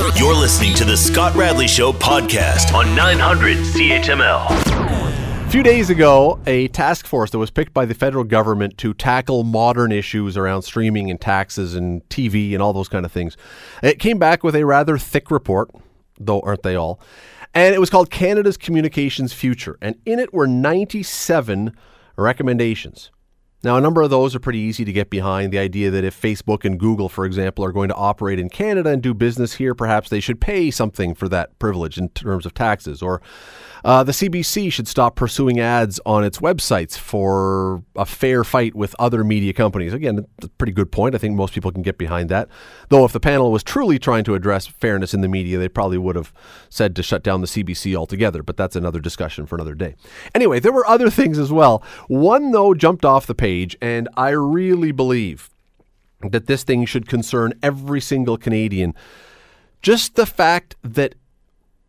You're listening to the Scott Radley Show podcast on 900 CHML. A few days ago, a task force that was picked by the federal government to tackle modern issues around streaming and taxes and TV and all those kind of things, it came back with a rather thick report, though aren't they all? And it was called Canada's Communications Future. And in it were 97 recommendations. Now, a number of those are pretty easy to get behind. The idea that if Facebook and Google, for example, are going to operate in Canada and do business here, perhaps they should pay something for that privilege in terms of taxes. Or uh, the CBC should stop pursuing ads on its websites for a fair fight with other media companies. Again, a pretty good point. I think most people can get behind that. Though, if the panel was truly trying to address fairness in the media, they probably would have said to shut down the CBC altogether. But that's another discussion for another day. Anyway, there were other things as well. One, though, jumped off the page, and I really believe that this thing should concern every single Canadian. Just the fact that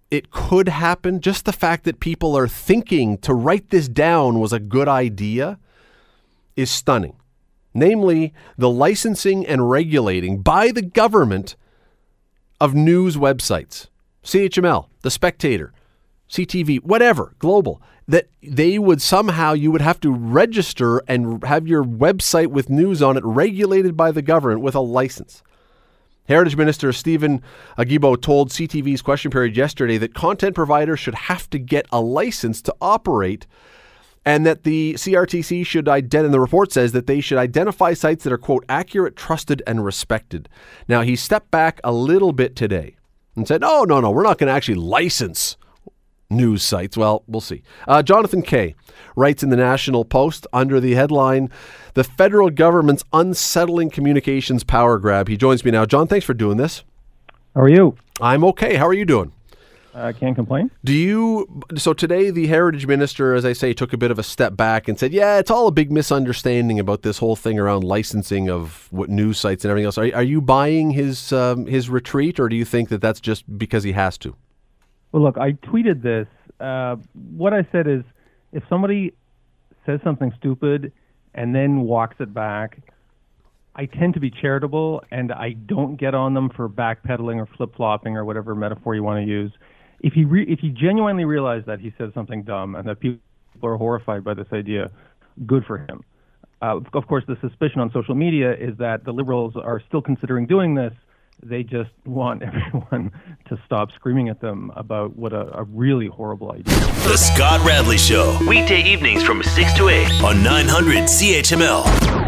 it could happen, just the fact that people are thinking to write this down was a good idea is stunning. Namely, the licensing and regulating by the government of news websites, CHML, The Spectator, CTV, whatever, global, that they would somehow, you would have to register and have your website with news on it regulated by the government with a license. Heritage Minister Steven Guilbeault told CTV's question period yesterday that content providers should have to get a license to operate and that the CRTC should identify, and the report says that they should identify sites that are, quote, accurate, trusted, and respected. Now, he stepped back a little bit today and said, oh, no, no, we're not going to actually license news sites. Well, we'll see. Uh, Jonathan Kay writes in the National Post under the headline, The Federal Government's Unsettling Communications Power Grab. He joins me now. John, thanks for doing this. How are you? I'm okay. How are you doing? I uh, can't complain. Do you? So today, the Heritage Minister, as I say, took a bit of a step back and said, "Yeah, it's all a big misunderstanding about this whole thing around licensing of what news sites and everything else." Are, are you buying his um, his retreat, or do you think that that's just because he has to? Well, look, I tweeted this. Uh, what I said is, if somebody says something stupid and then walks it back, I tend to be charitable and I don't get on them for backpedaling or flip flopping or whatever metaphor you want to use. If he re- if he genuinely realized that he said something dumb and that people are horrified by this idea, good for him. Uh, of course, the suspicion on social media is that the liberals are still considering doing this they just want everyone to stop screaming at them about what a, a, really horrible idea. The Scott Radley Show. Weekday evenings from 6 to 8 on 900 CHML.